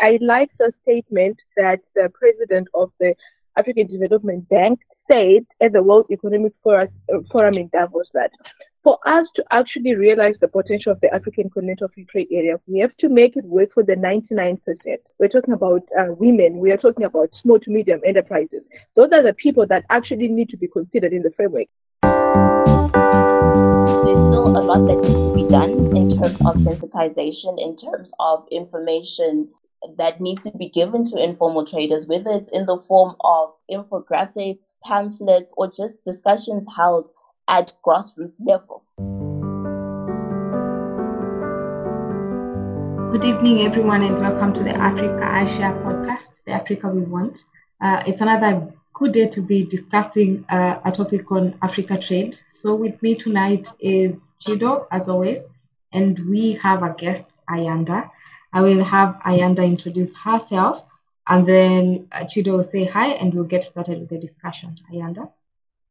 I like the statement that the president of the African Development Bank said at the World Economic Forum in Davos that for us to actually realize the potential of the African Continental Free Trade Area, we have to make it work for the 99%. We're talking about uh, women, we are talking about small to medium enterprises. Those are the people that actually need to be considered in the framework. There's still a lot that needs to be done in terms of sensitization, in terms of information that needs to be given to informal traders, whether it's in the form of infographics, pamphlets, or just discussions held at grassroots level. Good evening, everyone, and welcome to the Africa Asia podcast, the Africa We Want. Uh, it's another good day to be discussing uh, a topic on Africa trade. So, with me tonight is Chido, as always, and we have a guest, Ayanda. I will have Ayanda introduce herself, and then Chido will say hi, and we'll get started with the discussion. Ayanda.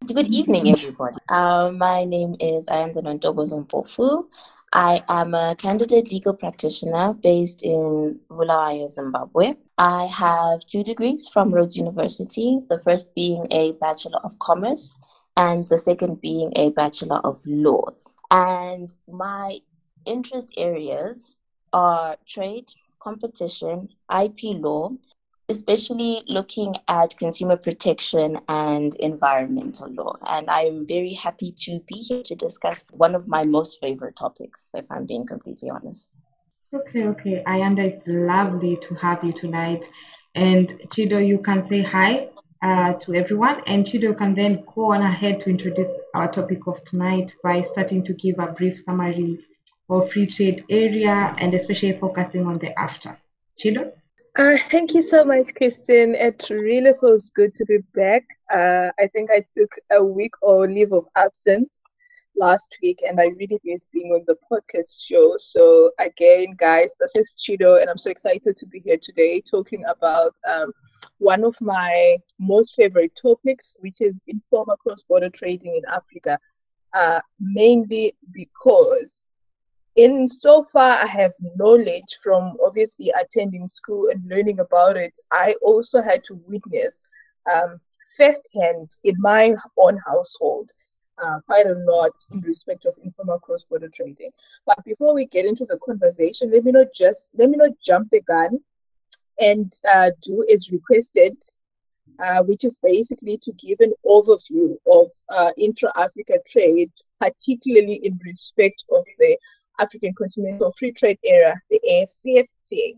Good evening, everybody. Uh, my name is Ayanda Nontogozo Mpofu. I am a candidate legal practitioner based in Bulawayo, Zimbabwe. I have two degrees from Rhodes University, the first being a Bachelor of Commerce and the second being a Bachelor of Laws. And my interest areas are trade, competition, IP law, especially looking at consumer protection and environmental law. And I'm very happy to be here to discuss one of my most favorite topics, if I'm being completely honest. Okay, okay. Ayanda, it's lovely to have you tonight. And Chido, you can say hi uh, to everyone. And Chido can then go on ahead to introduce our topic of tonight by starting to give a brief summary of free trade area and especially focusing on the after. Chido? Uh, thank you so much, Christine. It really feels good to be back. Uh, I think I took a week or leave of absence last week, and I really missed being on the podcast show. So, again, guys, this is Chido, and I'm so excited to be here today talking about um, one of my most favorite topics, which is informal cross border trading in Africa, uh, mainly because in so far i have knowledge from obviously attending school and learning about it. I also had to witness um, firsthand in my own household uh, quite a lot in respect of informal cross-border trading. But before we get into the conversation let me not just let me not jump the gun and uh, do as requested uh, which is basically to give an overview of uh, intra-Africa trade, particularly in respect of the African Continental Free Trade Area, the AFCFTA.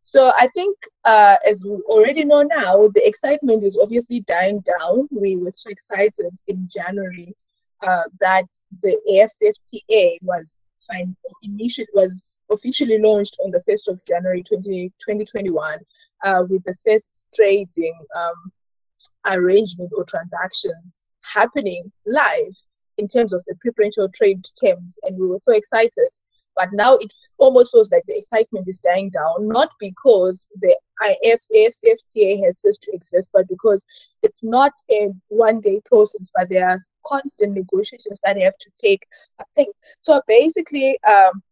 So I think, uh, as we already know now, the excitement is obviously dying down. We were so excited in January uh, that the AFCFTA was fine, initially was officially launched on the 1st of January 20, 2021 uh, with the first trading um, arrangement or transaction happening live in terms of the preferential trade terms, and we were so excited. But now it almost feels like the excitement is dying down, not because the AFCFTA has ceased to exist, but because it's not a one day process, but there are constant negotiations that have to take place. So basically, um,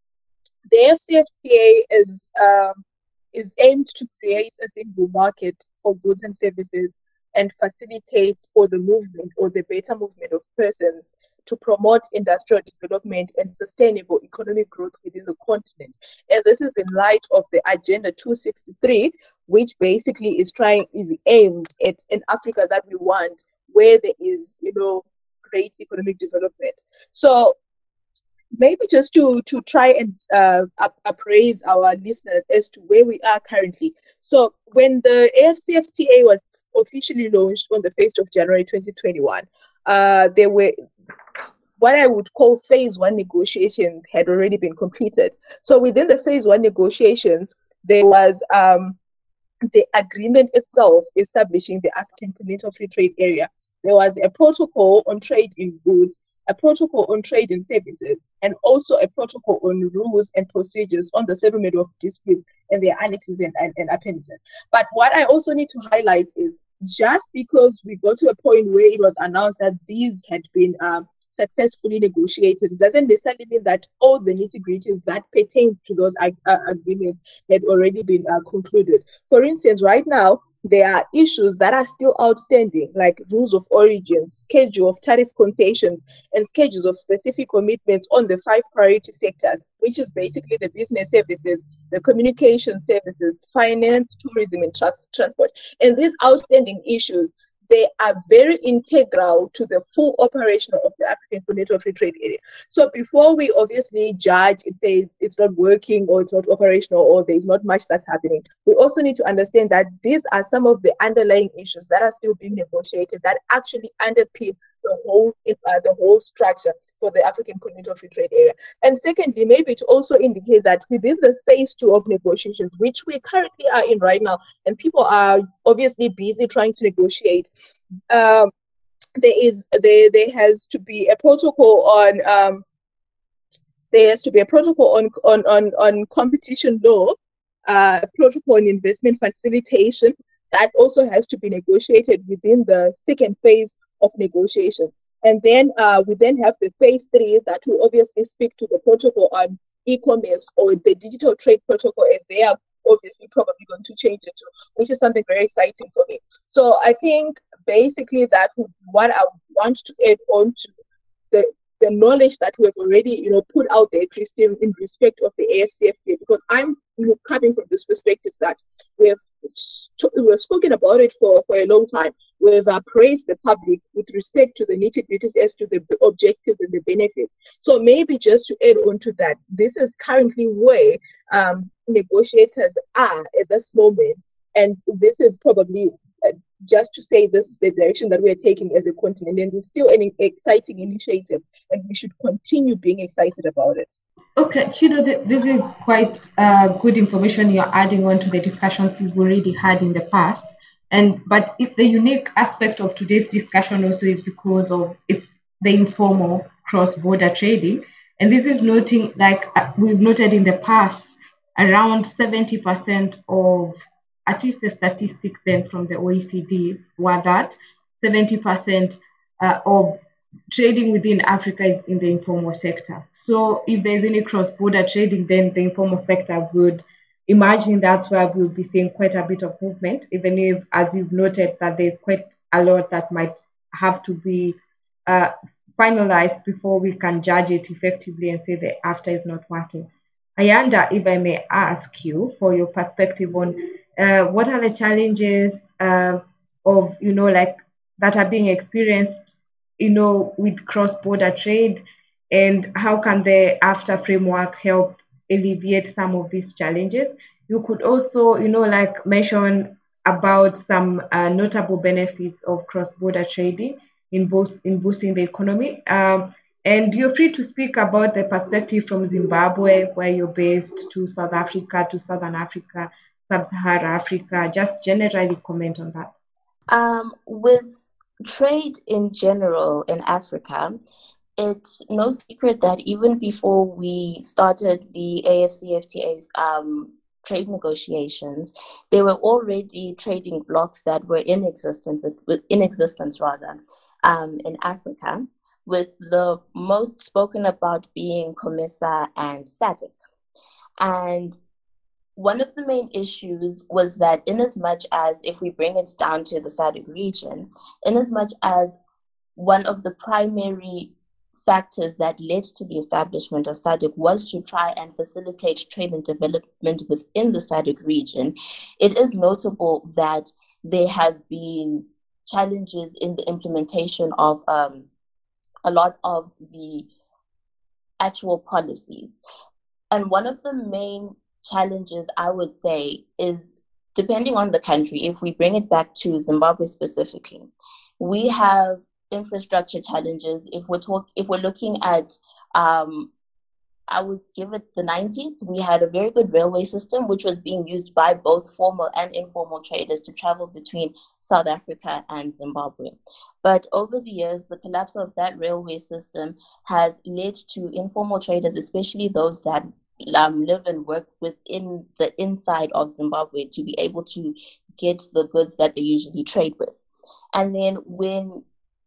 the AFCFTA is um, is aimed to create a single market for goods and services and facilitates for the movement or the better movement of persons to promote industrial development and sustainable economic growth within the continent. And this is in light of the Agenda 263, which basically is trying is aimed at an Africa that we want, where there is, you know, great economic development. So maybe just to to try and uh, appraise our listeners as to where we are currently. So when the AFCFTA was officially launched on the 1st of January 2021, uh, there were what I would call phase one negotiations had already been completed. So within the phase one negotiations, there was um, the agreement itself establishing the African Continental Free Trade Area. There was a protocol on trade in goods a protocol on trade and services, and also a protocol on rules and procedures on the settlement of disputes and their annexes and, and, and appendices. But what I also need to highlight is just because we got to a point where it was announced that these had been um, successfully negotiated, it doesn't necessarily mean that all the nitty gritties that pertain to those uh, agreements had already been uh, concluded. For instance, right now, there are issues that are still outstanding, like rules of origins, schedule of tariff concessions, and schedules of specific commitments on the five priority sectors, which is basically the business services, the communication services, finance, tourism, and trans- transport. And these outstanding issues they are very integral to the full operation of the African Continental Free Trade Area. So before we obviously judge and say it's not working or it's not operational or there's not much that's happening, we also need to understand that these are some of the underlying issues that are still being negotiated that actually underpin the whole uh, the whole structure for the African Continental Free Trade Area. And secondly, maybe to also indicate that within the phase two of negotiations, which we currently are in right now, and people are obviously busy trying to negotiate, um, there is there there has to be a protocol on um, there has to be a protocol on on on, on competition law, uh, protocol on investment facilitation that also has to be negotiated within the second phase of negotiation. And then uh, we then have the phase three that will obviously speak to the protocol on e-commerce or the digital trade protocol as they are obviously probably going to change it to, which is something very exciting for me. So I think basically that would be what I want to add on to the the knowledge that we have already, you know, put out there, Christine, in respect of the AFCFTA, because I'm you know, coming from this perspective that we have we've spoken about it for, for a long time. We've uh, praised the public with respect to the nitty gritties as to the objectives and the benefits. So maybe just to add on to that, this is currently where um, negotiators are at this moment, and this is probably uh, just to say this is the direction that we're taking as a continent, and it's still an exciting initiative, and we should continue being excited about it. Okay, Chido, this is quite uh, good information you're adding on to the discussions we've already had in the past. And but if the unique aspect of today's discussion also is because of it's the informal cross-border trading, and this is noting like uh, we've noted in the past, around 70% of at least the statistics then from the OECD were that 70% uh, of trading within Africa is in the informal sector. So if there's any cross-border trading, then the informal sector would imagine that's where we'll be seeing quite a bit of movement, even if, as you've noted, that there's quite a lot that might have to be uh, finalized before we can judge it effectively and say that after is not working. Ayanda, if I may ask you for your perspective on uh, what are the challenges uh, of you know like that are being experienced you know with cross-border trade and how can the after framework help alleviate some of these challenges you could also you know like mention about some uh, notable benefits of cross-border trading in both in boosting the economy um, and you're free to speak about the perspective from Zimbabwe, where you're based, to South Africa, to Southern Africa, sub-Saharan Africa? Just generally comment on that. Um, with trade in general in Africa, it's no secret that even before we started the AFCFTA um, trade negotiations, there were already trading blocks that were in existence, with, with in existence rather, um, in Africa, with the most spoken about being COMESA and SADC. And one of the main issues was that, in as much as if we bring it down to the SADC region, in as much as one of the primary factors that led to the establishment of SADC was to try and facilitate trade and development within the SADC region, it is notable that there have been challenges in the implementation of um, a lot of the actual policies. And one of the main challenges I would say is depending on the country, if we bring it back to Zimbabwe specifically, we have infrastructure challenges. If we're talk, if we're looking at, um, I would give it the 90s. We had a very good railway system, which was being used by both formal and informal traders to travel between South Africa and Zimbabwe. But over the years, the collapse of that railway system has led to informal traders, especially those that um, live and work within the inside of Zimbabwe to be able to get the goods that they usually trade with. And then when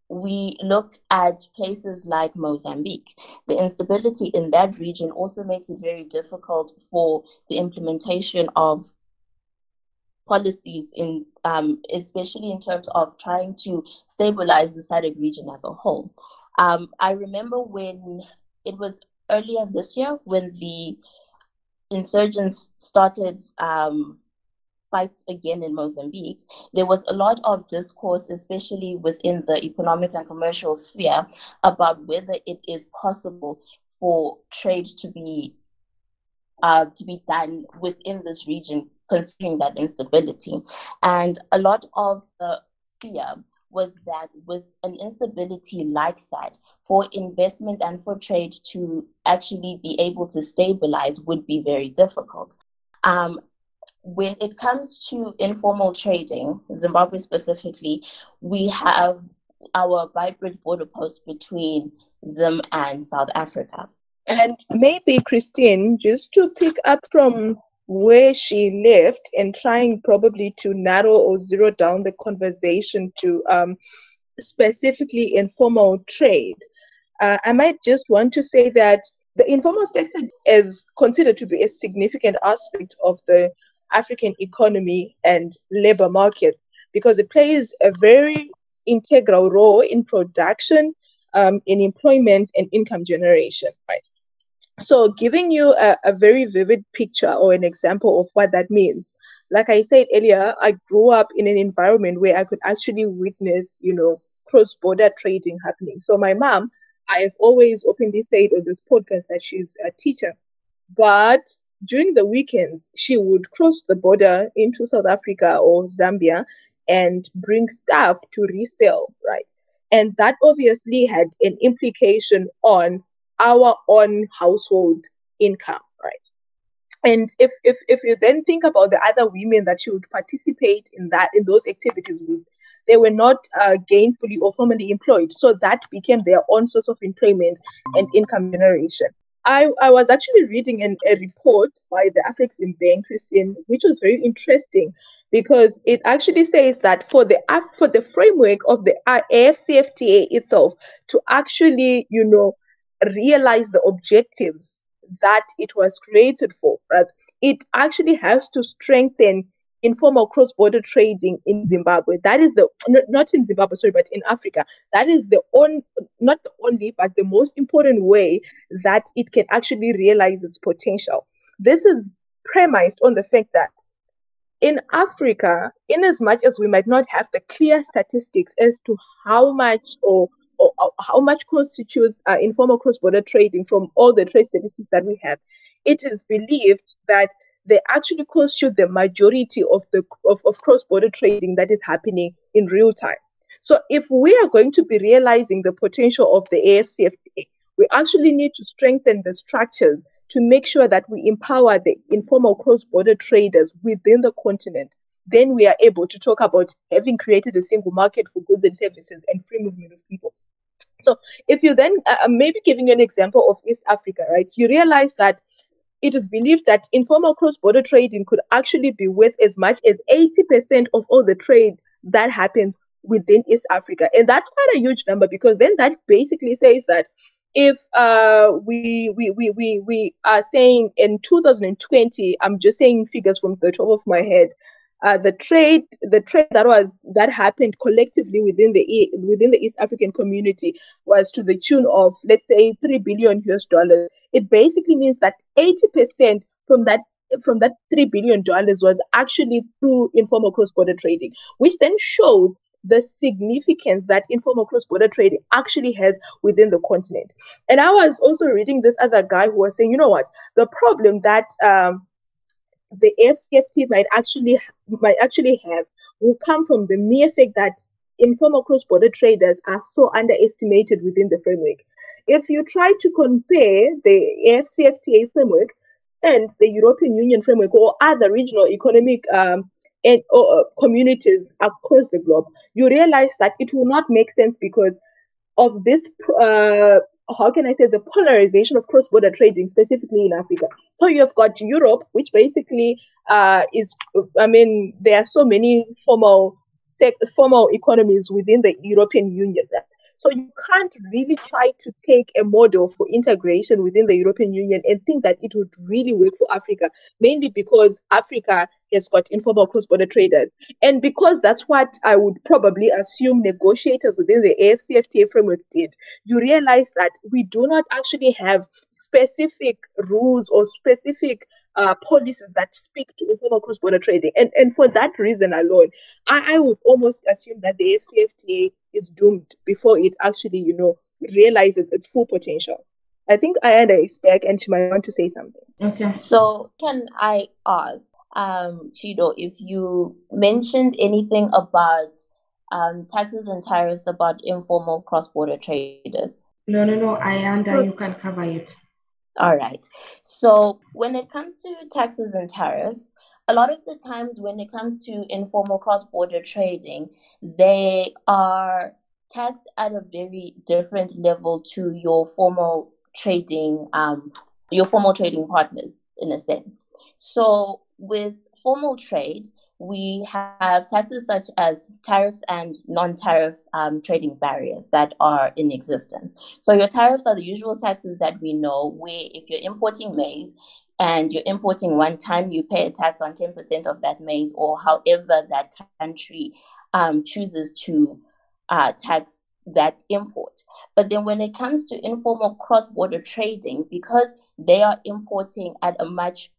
we look at places like Mozambique. The instability in that region also makes it very difficult for the implementation of policies in um, especially in terms of trying to stabilize the SADC region as a whole. Um, I remember when it was earlier this year when the insurgents started um, fights again in Mozambique, there was a lot of discourse, especially within the economic and commercial sphere, about whether it is possible for trade to be uh, to be done within this region, considering that instability. And a lot of the fear was that with an instability like that, for investment and for trade to actually be able to stabilize would be very difficult. Um, when it comes to informal trading, Zimbabwe specifically, we have our vibrant border post between Zim and South Africa. And maybe, Christine, just to pick up from where she left and trying probably to narrow or zero down the conversation to um, specifically informal trade, uh, I might just want to say that the informal sector is considered to be a significant aspect of the African economy and labor market because it plays a very integral role in production, um, in employment, and income generation, right? So, giving you a, a very vivid picture or an example of what that means, like I said earlier, I grew up in an environment where I could actually witness, you know, cross border trading happening. So, my mom, I have always openly said on this podcast that she's a teacher, but during the weekends, she would cross the border into South Africa or Zambia and bring stuff to resell, right? And that obviously had an implication on our own household income, right? And if, if if you then think about the other women that she would participate in that in those activities with, they were not uh, gainfully or formally employed, so that became their own source of employment and income generation. I, I was actually reading an, a report by the Afreximbank, Christine, which was very interesting because it actually says that for the for the framework of the AFCFTA itself to actually, you know, realize the objectives that it was created for, right? It actually has to strengthen informal cross-border trading in Zimbabwe. That is the not in Zimbabwe, sorry, but in Africa. That is the on not the only, but the most important way that it can actually realize its potential. This is premised on the fact that in Africa, in as much as we might not have the clear statistics as to how much or, or, how much constitutes uh, informal cross-border trading from all the trade statistics that we have, it is believed that they actually constitute the majority of the of, of cross-border trading that is happening in real time. So if we are going to be realizing the potential of the AFCFTA, we actually need to strengthen the structures to make sure that we empower the informal cross-border traders within the continent. Then we are able to talk about having created a single market for goods and services and free movement of people. So if you then uh, uh maybe giving you an example of East Africa, right? You realize that it is believed that informal cross-border trading could actually be worth as much as 80% of all the trade that happens within East Africa. And that's quite a huge number because then that basically says that if uh, we, we, we, we, we are saying in 2020, I'm just saying figures from the top of my head, uh, the trade the trade that was that happened collectively within the within the East African community was to the tune of let's say three billion US dollars. It basically means that eighty percent from that from that three billion dollars was actually through informal cross-border trading, which then shows the significance that informal cross-border trading actually has within the continent. And I was also reading this other guy who was saying, you know what, the problem that um, the AFCFT might actually might actually have will come from the mere fact that informal cross-border traders are so underestimated within the framework. If you try to compare the AFCFTA framework and the European Union framework or other regional economic um, and, uh, communities across the globe, you realize that it will not make sense because of this uh, how can I say the polarization of cross-border trading specifically in Africa. So you've got Europe, which basically uh, is, I mean, there are so many formal sec- formal economies within the European Union. Right? So you can't really try to take a model for integration within the European Union and think that it would really work for Africa, mainly because Africa has got informal cross-border traders. And because that's what I would probably assume negotiators within the AFCFTA framework did, you realize that we do not actually have specific rules or specific uh, policies that speak to informal cross-border trading. And, and for that reason alone, I, I would almost assume that the AFCFTA is doomed before it actually, you know, realizes its full potential. I think Ayanda is back and she might want to say something. Okay. So can I ask, um, Chido, if you mentioned anything about um, taxes and tariffs about informal cross-border traders? No, no, no. Ayanda, you can cover it. All right. So when it comes to taxes and tariffs, a lot of the times when it comes to informal cross-border trading, they are taxed at a very different level to your formal trading um your formal trading partners in a sense. So with formal trade, we have taxes such as tariffs and non-tariff um, trading barriers that are in existence. So your tariffs are the usual taxes that we know. Where if you're importing maize and you're importing one time, you pay a tax on ten percent of that maize, or however that country um, chooses to uh, tax that import. But then when it comes to informal cross border trading, because they are importing at a much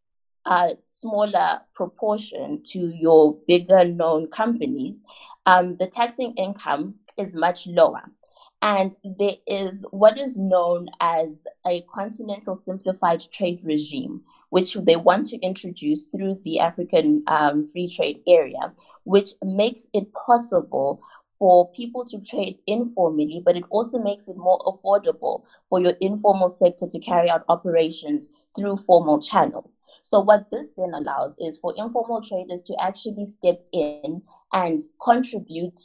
uh, smaller proportion to your bigger known companies, um, the taxing income is much lower. And there is what is known as a continental simplified trade regime, which they want to introduce through the African um, Free Trade Area, which makes it possible for people to trade informally, but it also makes it more affordable for your informal sector to carry out operations through formal channels. So, what this then allows is for informal traders to actually step in and contribute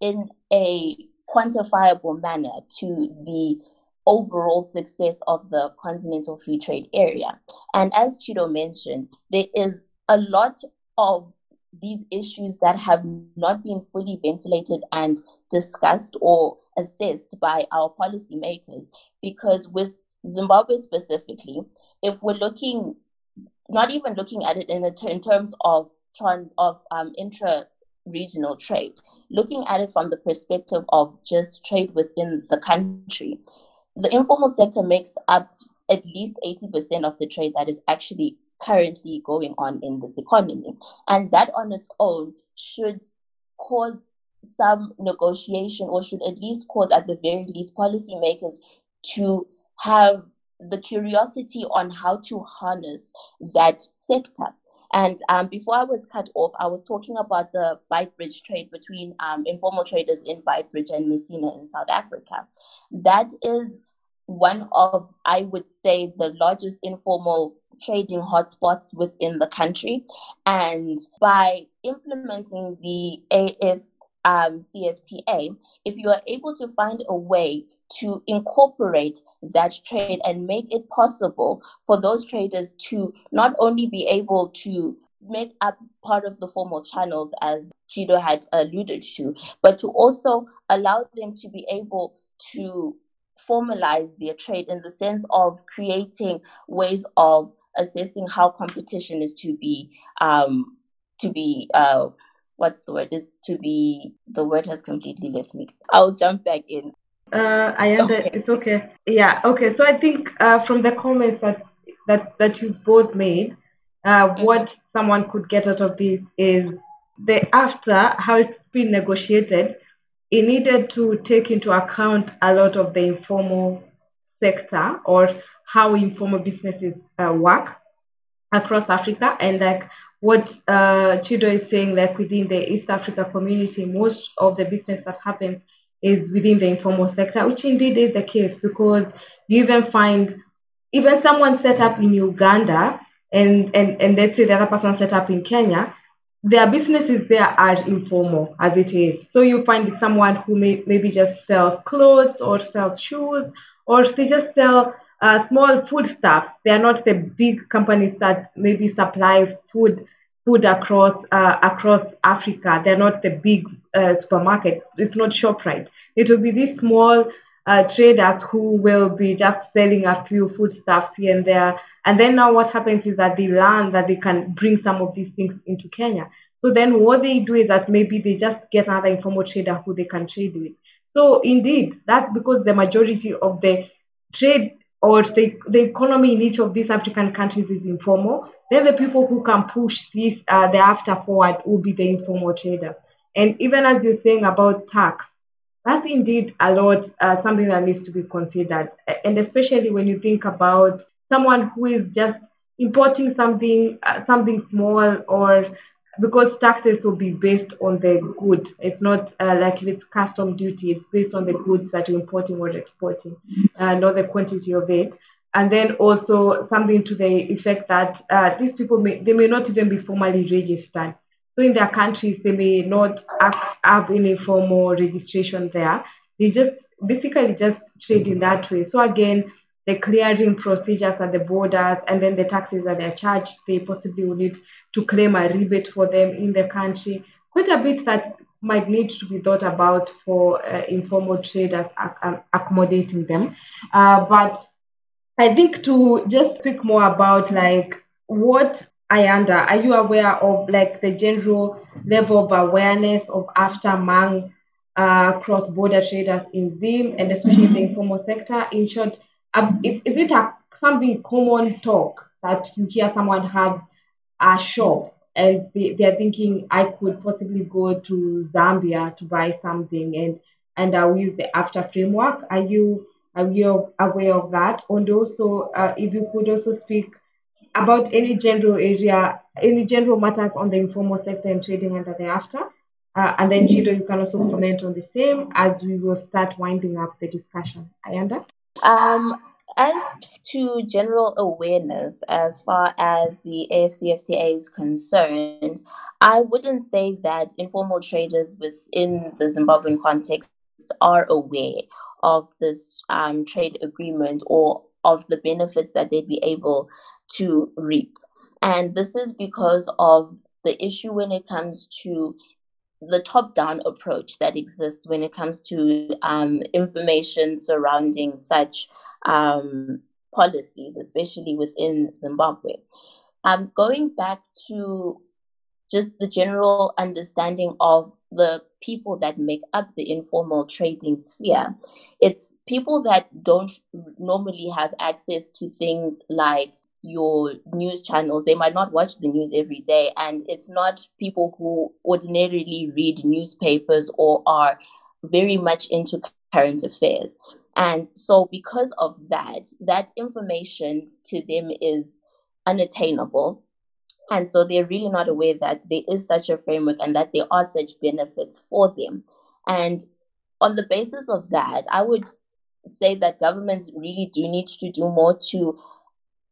in a quantifiable manner to the overall success of the continental free trade area. And as Chido mentioned, there is a lot of these issues that have not been fully ventilated and discussed or assessed by our policymakers. Because with Zimbabwe specifically, if we're looking, not even looking at it in, in terms of of um, intra regional trade, looking at it from the perspective of just trade within the country, the informal sector makes up at least 80% of the trade that is actually currently going on in this economy. And that on its own should cause some negotiation or should at least cause, at the very least, policymakers to have the curiosity on how to harness that sector. And um, before I was cut off, I was talking about the Beitbridge trade between um, informal traders in Beitbridge and Messina in South Africa. That is one of, I would say, the largest informal trading hotspots within the country. And by implementing the AF um, CFTA, if you are able to find a way to incorporate that trade and make it possible for those traders to not only be able to make up part of the formal channels, as Chido had alluded to, but to also allow them to be able to formalize their trade in the sense of creating ways of assessing how competition is to be um, to be uh, what's the word is to be the word has completely left me i'll jump back in uh, I okay. it's okay. Yeah, okay. So I think uh, from the comments that that that you both made, uh, mm-hmm. what someone could get out of this is the after how it's been negotiated, it needed to take into account a lot of the informal sector or how informal businesses uh, work across Africa and like what uh, Chido is saying, like within the East Africa community, most of the business that happens is within the informal sector, which indeed is the case because you even find even someone set up in Uganda and, and, and let's say the other person set up in Kenya, their businesses there are informal as it is. So you find someone who may, maybe just sells clothes or sells shoes or they just sell uh, small foodstuffs. They are not the big companies that maybe supply food food across uh, across Africa. They're not the big uh, supermarkets. It's not Shoprite. It will be these small uh, traders who will be just selling a few foodstuffs here and there. And then now what happens is that they learn that they can bring some of these things into Kenya. So then what they do is that maybe they just get another informal trader who they can trade with. So indeed, that's because the majority of the trade or the, the economy in each of these African countries is informal. Then the people who can push this uh, the after forward will be the informal traders. And even as you're saying about tax, that's indeed a lot, uh, something that needs to be considered. And especially when you think about someone who is just importing something, uh, something small or because taxes will be based on the good. It's not uh, like if it's custom duty, it's based on the goods that you're importing or exporting, uh, not the quantity of it. And then also something to the effect that uh, these people may they may not even be formally registered. So in their countries, they may not have, have any formal registration there. They just basically just trade in that way. So again, the clearing procedures at the borders and then the taxes that they're charged, they possibly will need to claim a rebate for them in the country. Quite a bit that might need to be thought about for uh, informal traders accommodating them. Uh, but I think to just speak more about like what Ayanda, are you aware of like the general level of awareness of AfCFTA among uh, cross-border traders in Zim and especially in the informal sector? In short, um, is, is it a, something common talk that you hear someone has a shop and they, they're thinking I could possibly go to Zambia to buy something and and I'll use the AfCFTA framework. Are you are you aware of that? And also, uh, if you could also speak about any general area, any general matters on the informal sector and trading under the AfCFTA. Uh, and then Chido, you can also comment on the same as we will start winding up the discussion. Ayanda? Um, as to general awareness, as far as the AFCFTA is concerned, I wouldn't say that informal traders within the Zimbabwean context are aware of this um, trade agreement or of the benefits that they'd be able to reap. And this is because of the issue when it comes to the top down approach that exists when it comes to um, information surrounding such um, policies, especially within Zimbabwe. Um, going back to just the general understanding of the people that make up the informal trading sphere, it's people that don't normally have access to things like your news channels they might not watch the news every day. And it's not people who ordinarily read newspapers or are very much into current affairs. And so because of that that information to them is unattainable. And so they're really not aware that there is such a framework and that there are such benefits for them. And on the basis of that i would say that governments really do need to do more to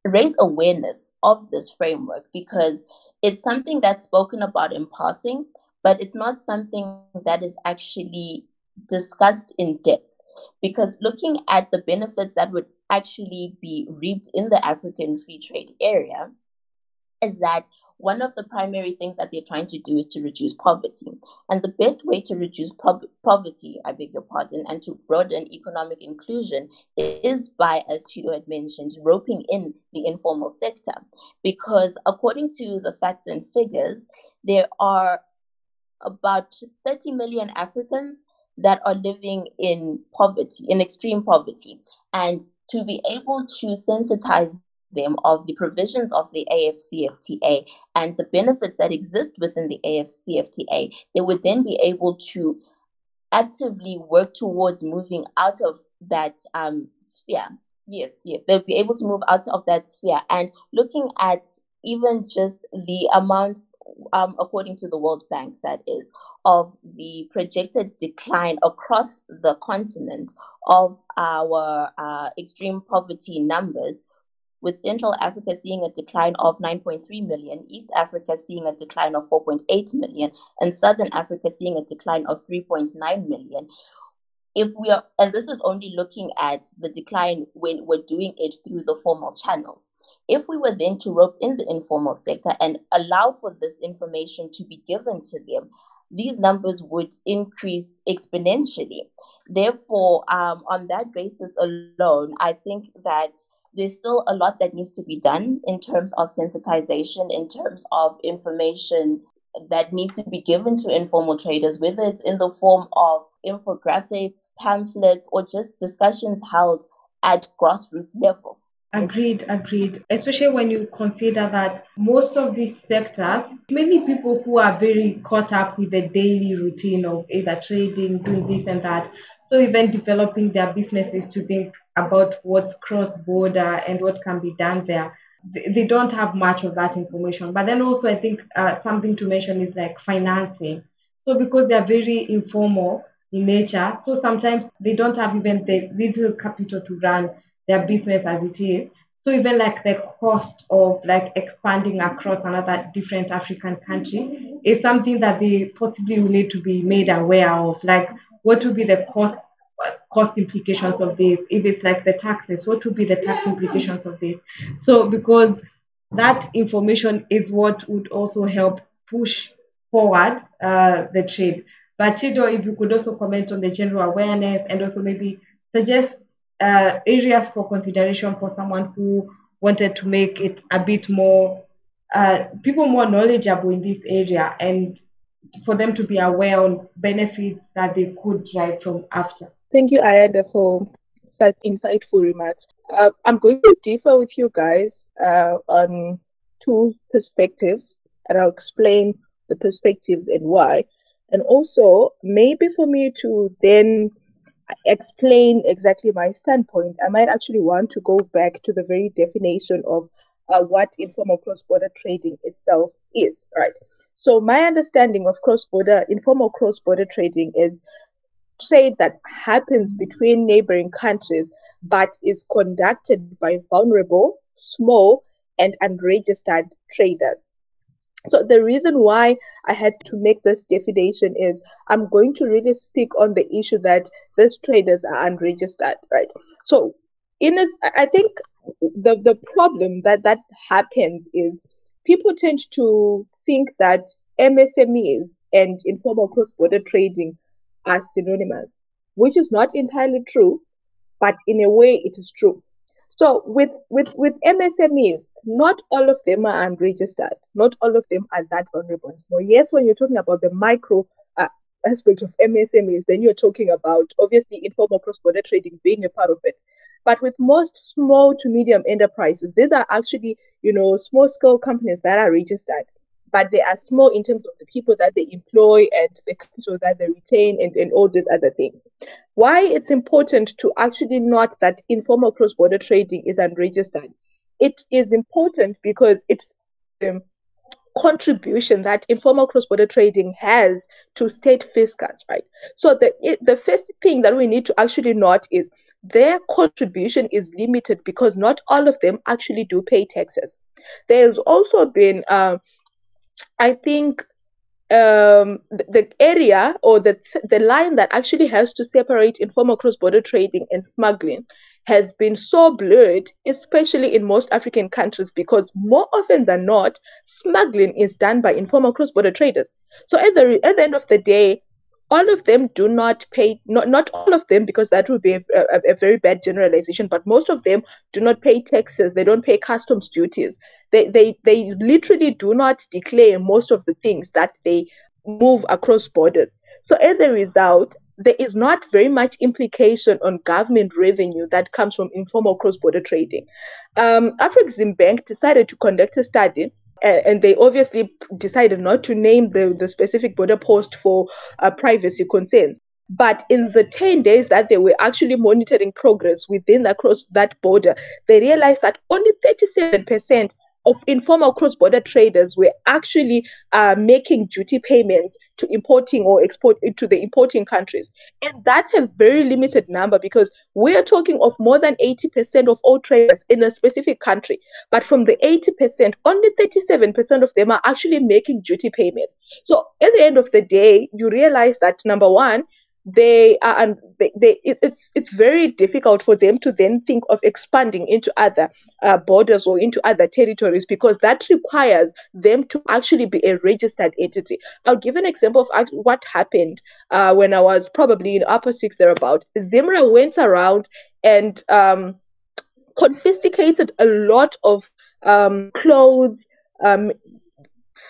raise awareness of this framework because it's something that's spoken about in passing, but it's not something that is actually discussed in depth. Because looking at the benefits that would actually be reaped in the African free trade area is that one of the primary things that they're trying to do is to reduce poverty. And the best way to reduce po- poverty, I beg your pardon, and to broaden economic inclusion is by, as Chido had mentioned, roping in the informal sector. Because according to the facts and figures, there are about 30 million Africans that are living in poverty, in extreme poverty. And to be able to sensitize them of the provisions of the AFCFTA and the benefits that exist within the AFCFTA, they would then be able to actively work towards moving out of that um, sphere. Yes, yes, they'll be able to move out of that sphere and looking at even just the amounts, um, according to the World Bank, that is, of the projected decline across the continent of our uh, extreme poverty numbers with Central Africa seeing a decline of 9.3 million, East Africa seeing a decline of 4.8 million, and Southern Africa seeing a decline of 3.9 million. if we are, and this is only looking at the decline when we're doing it through the formal channels. If we were then to rope in the informal sector and allow for this information to be given to them, these numbers would increase exponentially. Therefore, um, on that basis alone, I think that there's still a lot that needs to be done in terms of sensitization, in terms of information that needs to be given to informal traders, whether it's in the form of infographics, pamphlets, or just discussions held at grassroots level. Agreed, agreed. Especially when you consider that most of these sectors, many people who are very caught up with the daily routine of either trading, doing this and that, so even developing their businesses to think about what's cross border and what can be done there, they don't have much of that information. But then also, I think uh, something to mention is like financing. So because they are very informal in nature, so sometimes they don't have even the little capital to run their business as it is. So even like the cost of like expanding across another different African country is something that they possibly will need to be made aware of. Like what will be the cost cost implications of this? If it's like the taxes, what will be the tax implications of this? So because that information is what would also help push forward uh, the trade. But Chido, if you could also comment on the general awareness and also maybe suggest uh, areas for consideration for someone who wanted to make it a bit more uh, people more knowledgeable in this area and for them to be aware on benefits that they could derive from after. Thank you, Ayanda, for such insightful remarks. Uh, I'm going to differ with you guys uh, on two perspectives, and I'll explain the perspectives and why. And also, maybe for me to then explain exactly my standpoint, I might actually want to go back to the very definition of uh, what informal cross-border trading itself is, right? So my understanding of cross-border, informal cross-border trading is trade that happens between neighboring countries, but is conducted by vulnerable, small, and unregistered traders. So the reason why I had to make this definition is I'm going to really speak on the issue that these traders are unregistered, right? So in a, I think the the problem that that happens is people tend to think that MSMEs and informal cross-border trading are synonymous, which is not entirely true, but in a way it is true. So with with with MSMEs, not all of them are unregistered. Not all of them are that vulnerable. So yes, when you're talking about the micro uh, aspect of MSMEs, then you're talking about obviously informal cross-border trading being a part of it. But with most small to medium enterprises, these are actually you know small scale companies that are registered but they are small in terms of the people that they employ and the capital that they retain and, and all these other things. Why it's important to actually note that informal cross border trading is unregistered. It is important because it's the contribution that informal cross border trading has to state fiscus, right? So the the first thing that we need to actually note is their contribution is limited because not all of them actually do pay taxes. There's also been uh, I think um, the, area or the the line that actually has to separate informal cross-border trading and smuggling has been so blurred, especially in most African countries, because more often than not, smuggling is done by informal cross-border traders. So at the at the end of the day, all of them do not pay not not all of them because that would be a, a, a, very bad generalization but most of them do not pay taxes. They don't pay customs duties. They they they literally do not declare most of the things that they move across borders. So as a result there is not very much implication on government revenue that comes from informal cross-border trading. Um, Afreximbank decided to conduct a study and they obviously decided not to name the, the specific border post for uh, privacy concerns. But in the 10 days that they were actually monitoring progress within across that border, they realized that only 37% of informal cross-border traders were actually uh, making duty payments to importing or export to the importing countries. And that's a very limited number because we are talking of more than 80% of all traders in a specific country. But from the 80% only 37% of them are actually making duty payments. So at the end of the day you realize that number one they are and they, it's it's very difficult for them to then think of expanding into other uh, borders or into other territories because that requires them to actually be a registered entity. I'll give an example of what happened uh, when I was probably in upper six thereabout. Zimra went around and um, confiscated a lot of um, clothes, um,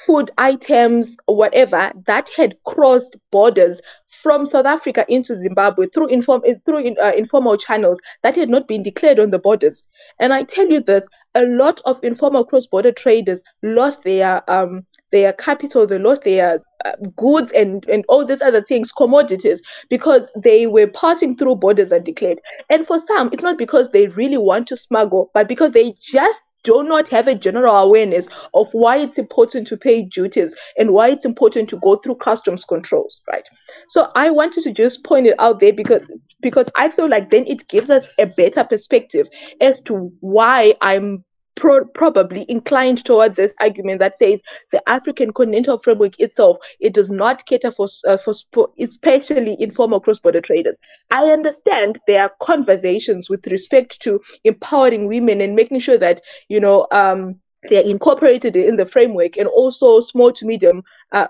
food items, whatever that had crossed borders from South Africa into Zimbabwe through inform through in, uh, informal channels that had not been declared on the borders. And I tell you this, a lot of informal cross-border traders lost their um their capital, they lost their uh, goods and and all these other things, commodities, because they were passing through borders undeclared. And for some, it's not because they really want to smuggle, but because they just do not have a general awareness of why it's important to pay duties and why it's important to go through customs controls right? So i wanted to just point it out there because because i feel like then it gives us a better perspective as to why i'm pro- probably inclined toward this argument that says the African continental framework itself it does not cater for uh, for especially informal cross-border traders. I understand there are conversations with respect to empowering women and making sure that you know um, they're incorporated in the framework and also small to medium uh,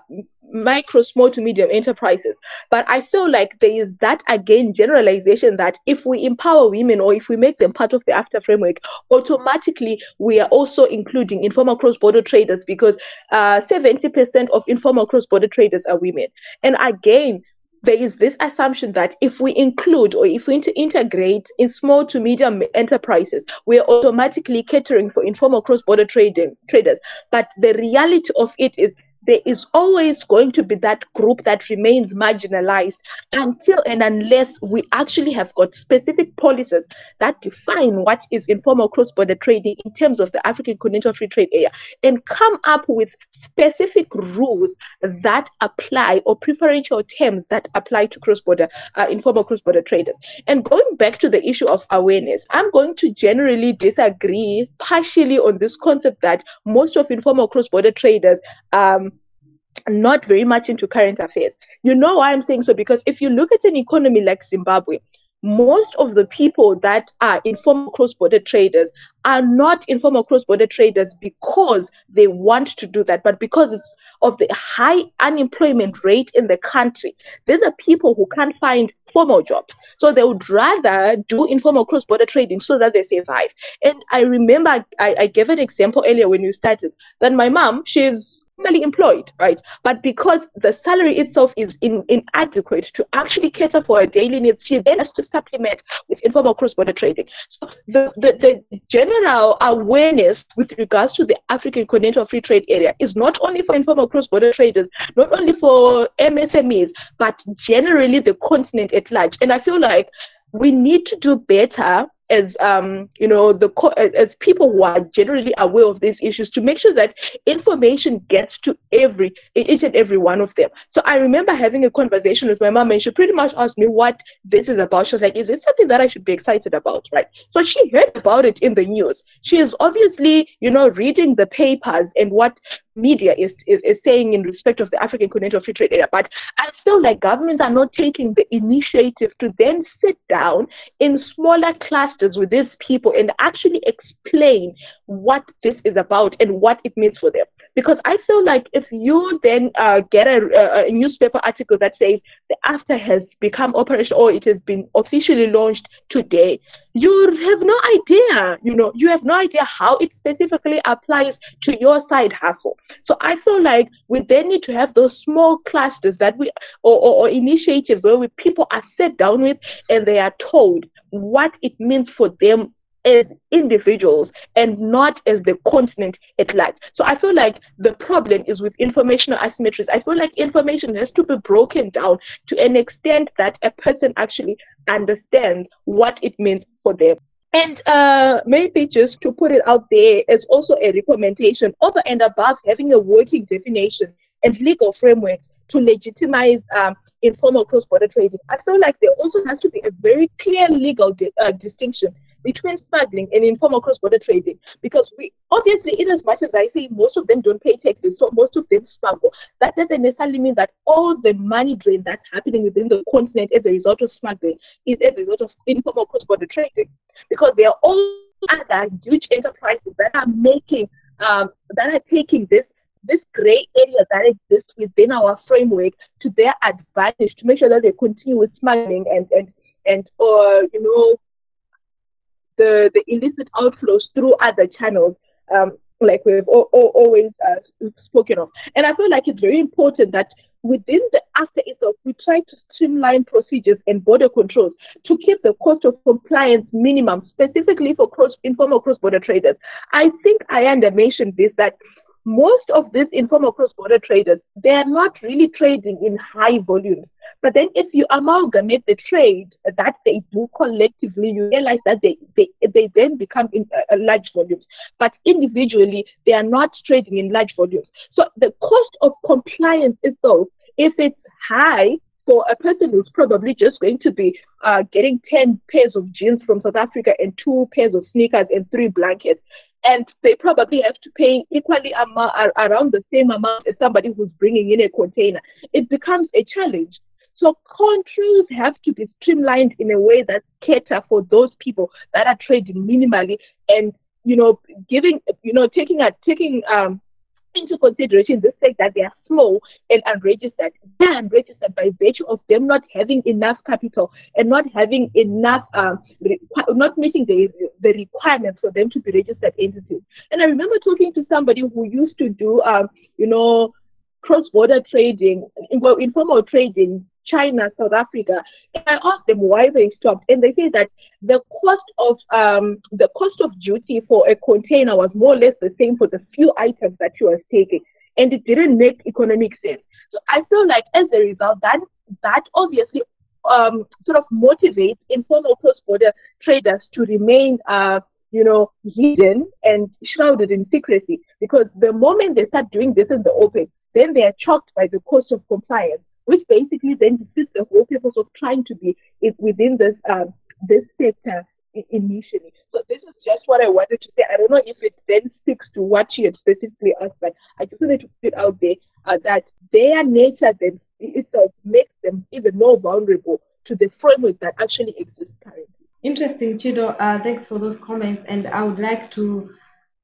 micro small to medium enterprises but i feel like there is that again generalization that if we empower women or if we make them part of the after framework automatically we are also including informal cross-border traders because uh, 70% of informal cross-border traders are women and again there is this assumption that if we include or if we integrate in small to medium enterprises, we are automatically catering for informal cross-border trading traders. But the reality of it is there is always going to be that group that remains marginalized until and unless we actually have got specific policies that define what is informal cross-border trading in terms of the African Continental Free Trade Area and come up with specific rules that apply or preferential terms that apply to cross-border uh, informal cross-border traders. And going back to the issue of awareness, I'm going to generally disagree partially on this concept that most of informal cross-border traders um, not very much into current affairs. You know why I'm saying so? Because if you look at an economy like Zimbabwe, most of the people that are informal cross-border traders are not informal cross-border traders because they want to do that, but because it's of the high unemployment rate in the country. These are people who can't find formal jobs. So they would rather do informal cross-border trading so that they survive. And I remember I, I gave an example earlier when you started that my mom, she's normally employed, right? But because the salary itself is in, inadequate to actually cater for her daily needs, she then has to supplement with informal cross-border trading. So the, the, the general awareness with regards to the African Continental Free Trade Area is not only for informal cross-border traders, not only for MSMEs, but generally the continent at large. And I feel like we need to do better as um, you know the as people who are generally aware of these issues to make sure that information gets to every each and every one of them. So i remember having a conversation with my mom and she pretty much asked me what this is about. She was like is it something that i should be excited about? Right? So she heard about it in the news. She is obviously you know reading the papers and what media is, is, is saying in respect of the African Continental Free Trade Area. But I feel like governments are not taking the initiative to then sit down in smaller clusters with these people and actually explain what this is about and what it means for them. Because I feel like if you then uh, get a, a, newspaper article that says the AFTA has become operational or it has been officially launched today, you have no idea, you know, you have no idea how it specifically applies to your side hustle. So I feel like we then need to have those small clusters that we or, or, or initiatives where we, people are sat down with and they are told what it means for them as individuals and not as the continent at large. So I feel like the problem is with informational asymmetries. I feel like information has to be broken down to an extent that a person actually understands what it means for them. And uh, maybe just to put it out there as also a recommendation over and above having a working definition and legal frameworks to legitimize um, informal cross-border trading. I feel like there also has to be a very clear legal di- uh, distinction between smuggling and informal cross-border trading. Because we obviously in as much as i say most of them don't pay taxes so most of them smuggle. That doesn't necessarily mean that all the money drain that's happening within the continent as a result of smuggling is as a result of informal cross-border trading. Because there are all other huge enterprises that are making um, that are taking this this gray area that exists within our framework to their advantage to make sure that they continue with smuggling and and and or you know the the illicit outflows through other channels um, like we've o- o- always uh, spoken of. And i feel like it's very important that within the after itself we try to streamline procedures and border controls to keep the cost of compliance minimum specifically for cross informal cross-border traders. I think i mentioned this that most of these informal cross-border traders, they are not really trading in high volumes. But then if you amalgamate the trade that they do collectively, you realize that they, they, they then become in uh, large volumes. But individually, they are not trading in large volumes. So the cost of compliance itself, if it's high, for a person who's probably just going to be uh, getting 10 pairs of jeans from South Africa and two pairs of sneakers and three blankets, and they probably have to pay equally around the same amount as somebody who's bringing in a container. It becomes a challenge. So controls have to be streamlined in a way that cater for those people that are trading minimally and you know giving you know taking a taking um into consideration the fact that they are small and unregistered. They are unregistered by virtue of them not having enough capital and not having enough, um, not meeting the, the requirements for them to be registered entities. And I remember talking to somebody who used to do, um, you know, cross-border trading, well, informal trading China, South Africa. And I asked them why they stopped, and they say that the cost of um, the cost of duty for a container was more or less the same for the few items that she was taking, and it didn't make economic sense. So I feel like as a result, that that obviously um, sort of motivates informal cross-border traders to remain, uh, you know, hidden and shrouded in secrecy. Because the moment they start doing this in the open, then they are choked by the cost of compliance which basically then defeats the whole purpose of trying to be within this um, this sector initially. So this is just what I wanted to say. I don't know if it then sticks to what you had specifically asked, but I just wanted to put out there uh, that their nature then itself makes them even more vulnerable to the framework that actually exists currently. Interesting, Chido. Uh, thanks for those comments, and I would like to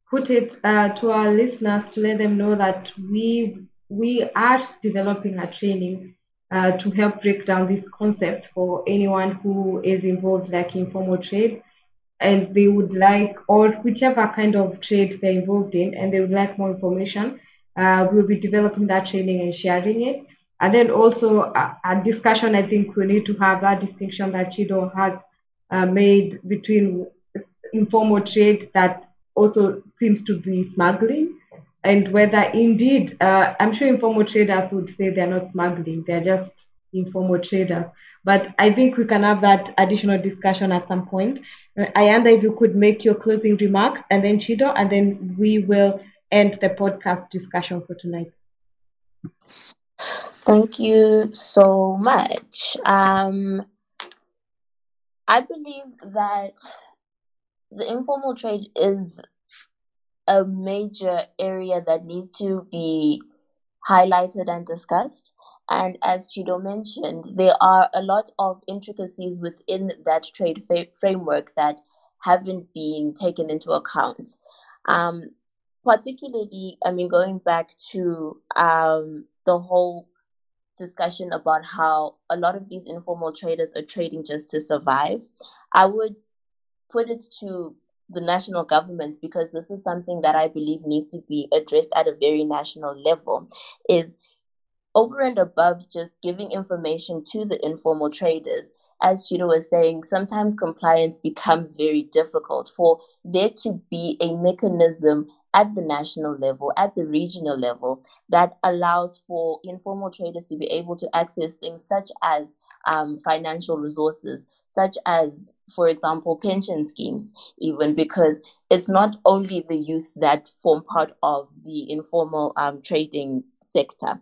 put it uh, to our listeners to let them know that we we are developing a training uh, to help break down these concepts for anyone who is involved like informal trade. And they would like or whichever kind of trade they're involved in and they would like more information uh, we'll be developing that training and sharing it. And then also a, a discussion i think we need to have that distinction that chido has uh, made between informal trade that also seems to be smuggling and whether indeed, uh, I'm sure informal traders would say they're not smuggling, they're just informal traders. But I think we can have that additional discussion at some point. Uh, Ayanda, if you could make your closing remarks, and then Chido, and then we will end the podcast discussion for tonight. Thank you so much. Um, I believe that the informal trade is a major area that needs to be highlighted and discussed. And as Chido mentioned, there are a lot of intricacies within that trade framework that haven't been taken into account. Um, particularly, I mean, going back to um, the whole discussion about how a lot of these informal traders are trading just to survive, I would put it to the national governments because this is something that I believe needs to be addressed at a very national level is over and above just giving information to the informal traders. As Chido was saying, sometimes compliance becomes very difficult for there to be a mechanism at the national level, at the regional level, that allows for informal traders to be able to access things such as um, financial resources, such as for example, pension schemes, even because it's not only the youth that form part of the informal um, trading sector.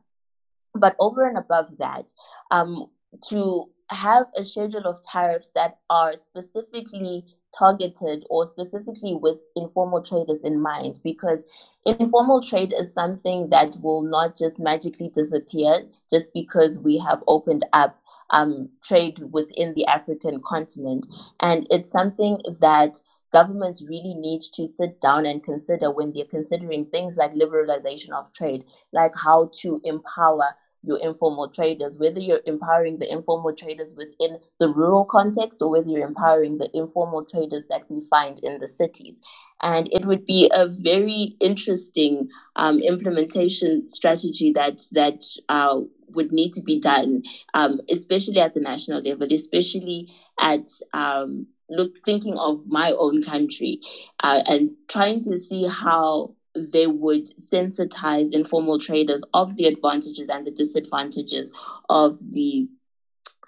But over and above that, um, to have a schedule of tariffs that are specifically targeted or specifically with informal traders in mind because informal trade is something that will not just magically disappear just because we have opened up um, trade within the African continent. And it's something that governments really need to sit down and consider when they're considering things like liberalization of trade, like how to empower your informal traders, whether you're empowering the informal traders within the rural context or whether you're empowering the informal traders that we find in the cities. And it would be a very interesting um, implementation strategy that that uh, would need to be done, um, especially at the national level, especially at um, look thinking of my own country uh, and trying to see how they would sensitize informal traders of the advantages and the disadvantages of the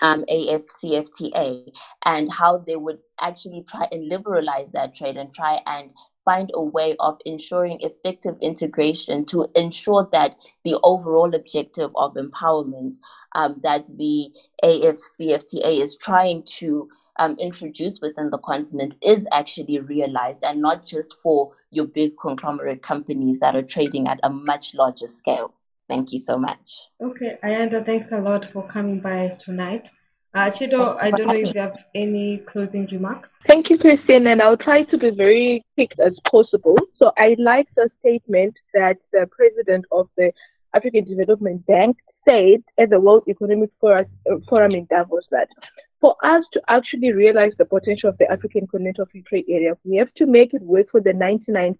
um, AFCFTA and how they would actually try and liberalize that trade and try and find a way of ensuring effective integration to ensure that the overall objective of empowerment um, that the AFCFTA is trying to um, introduced within the continent is actually realized and not just for your big conglomerate companies that are trading at a much larger scale. Thank you so much. Okay, Ayanda, thanks a lot for coming by tonight. Uh, Chido, I don't know if you have any closing remarks. Thank you, Christine, and I'll try to be very quick as possible. So I like the statement that the president of the African Development Bank said at the World Economic Forum in Davos that for us to actually realize the potential of the African continental free trade area, we have to make it work for the 99%.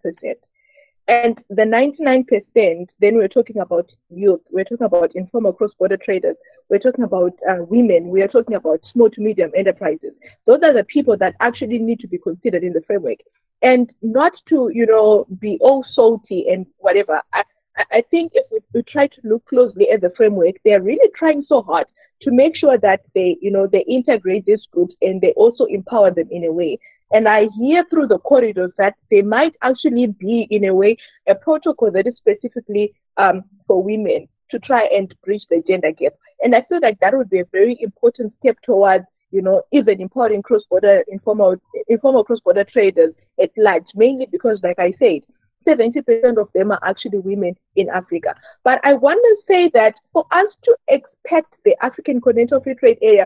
And the 99%, then we're talking about youth, we're talking about informal cross border traders, we're talking about uh, women, we are talking about small to medium enterprises. Those are the people that actually need to be considered in the framework. And not to, you know, be all salty and whatever. I, I think if we, we try to look closely at the framework, they're really trying so hard to make sure that they, you know, they integrate these groups and they also empower them in a way. And I hear through the corridors that there might actually be, in a way, a protocol that is specifically um, for women to try and bridge the gender gap. And I feel like that would be a very important step towards, you know, even empowering cross-border informal informal cross-border traders at large. Mainly because, like I said, 70% of them are actually women in Africa. But I want to say that for us to expect the African Continental Free Trade Area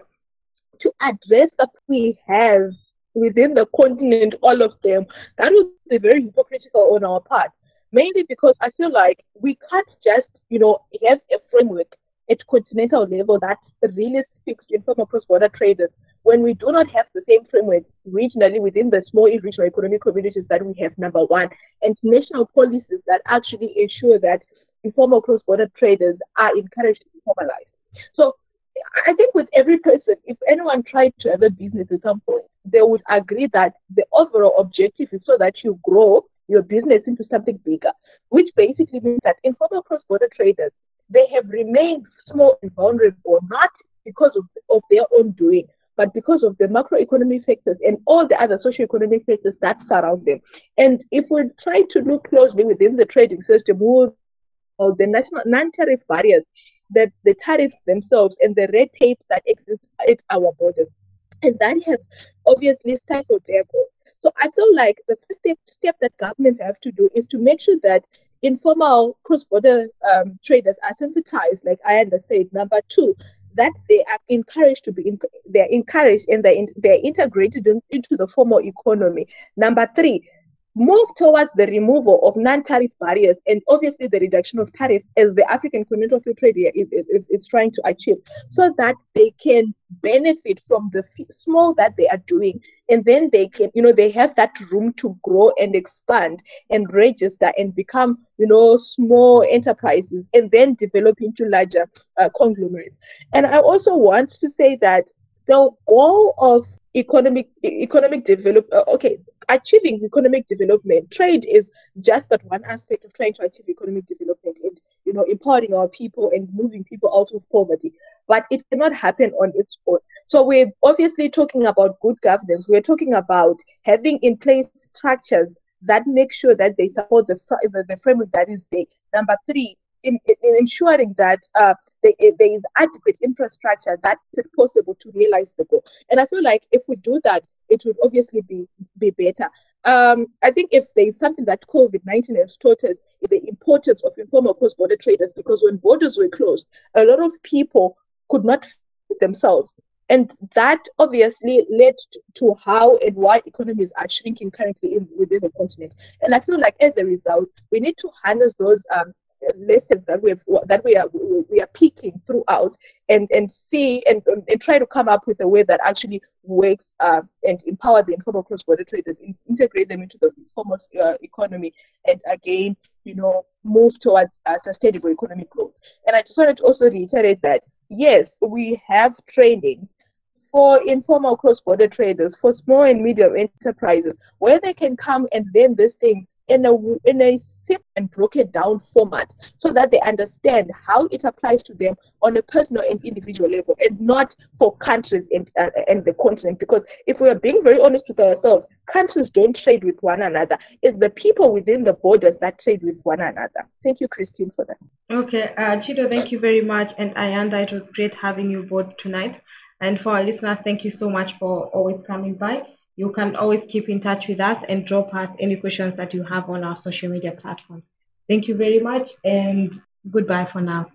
to address that we have within the continent, all of them, that would be very hypocritical on our part. Mainly because I feel like we can't just, you know, have a framework at continental level that really speaks to informal cross-border traders when we do not have the same framework regionally within the small regional economic communities that we have, number one, and national policies that actually ensure that informal cross-border traders are encouraged to be formalized. So I think with every person, if anyone tried to have a business at some point, they would agree that the overall objective is so that you grow your business into something bigger, which basically means that informal cross-border traders, they have remained small and vulnerable, not because of, of their own doing, but because of the macroeconomic factors and all the other socioeconomic factors that surround them. And if we try to look closely within the trading system, we'll, the national non-tariff barriers, that the tariffs themselves and the red tape that exists at our borders. And that has obviously stifled their growth. So I feel like the first step, step that governments have to do is to make sure that informal cross-border um, traders are sensitized, like I understand. Number two, that they are encouraged to be in, they're encouraged and they're, in, they're integrated in, into the formal economy. Number three, move towards the removal of non-tariff barriers and obviously the reduction of tariffs as the African Continental Free Trade Area is, is, is trying to achieve so that they can benefit from the small that they are doing. And then they can you know they have that room to grow and expand and register and become you know small enterprises and then develop into larger uh, conglomerates. And i also want to say that the goal of economic economic develop uh, okay achieving economic development. Trade is just but one aspect of trying to achieve economic development and you know empowering our people and moving people out of poverty. But it cannot happen on its own. So we're obviously talking about good governance. We're talking about having in place structures that make sure that they support the, fr- the, the framework that is there. Number three in, in ensuring that uh, there, there is adequate infrastructure that is possible to realize the goal. And I feel like if we do that, it would obviously be be better. Um, I think if there is something that COVID nineteen has taught us, is the importance of informal cross border traders, because when borders were closed, a lot of people could not feed themselves. And that obviously led to how and why economies are shrinking currently in, within the continent. And I feel like as a result, we need to harness those um, lessons that we have that we are we are picking throughout and and see and, and try to come up with a way that actually works uh, and empower the informal cross-border traders in, integrate them into the formal uh, economy and again you know move towards uh, sustainable economic growth. And i just wanted to also reiterate that yes we have trainings for informal cross-border traders for small and medium enterprises where they can come and learn these things in a in a simple and broken down format so that they understand how it applies to them on a personal and individual level and not for countries and, uh, and the continent. Because if we are being very honest with ourselves countries don't trade with one another. It's the people within the borders that trade with one another. Thank you christine for that. Okay uh, chido thank you very much. And ayanda it was great having you both tonight. And for our listeners thank you so much for always coming by you can always keep in touch with us and drop us any questions that you have on our social media platforms. Thank you very much and goodbye for now.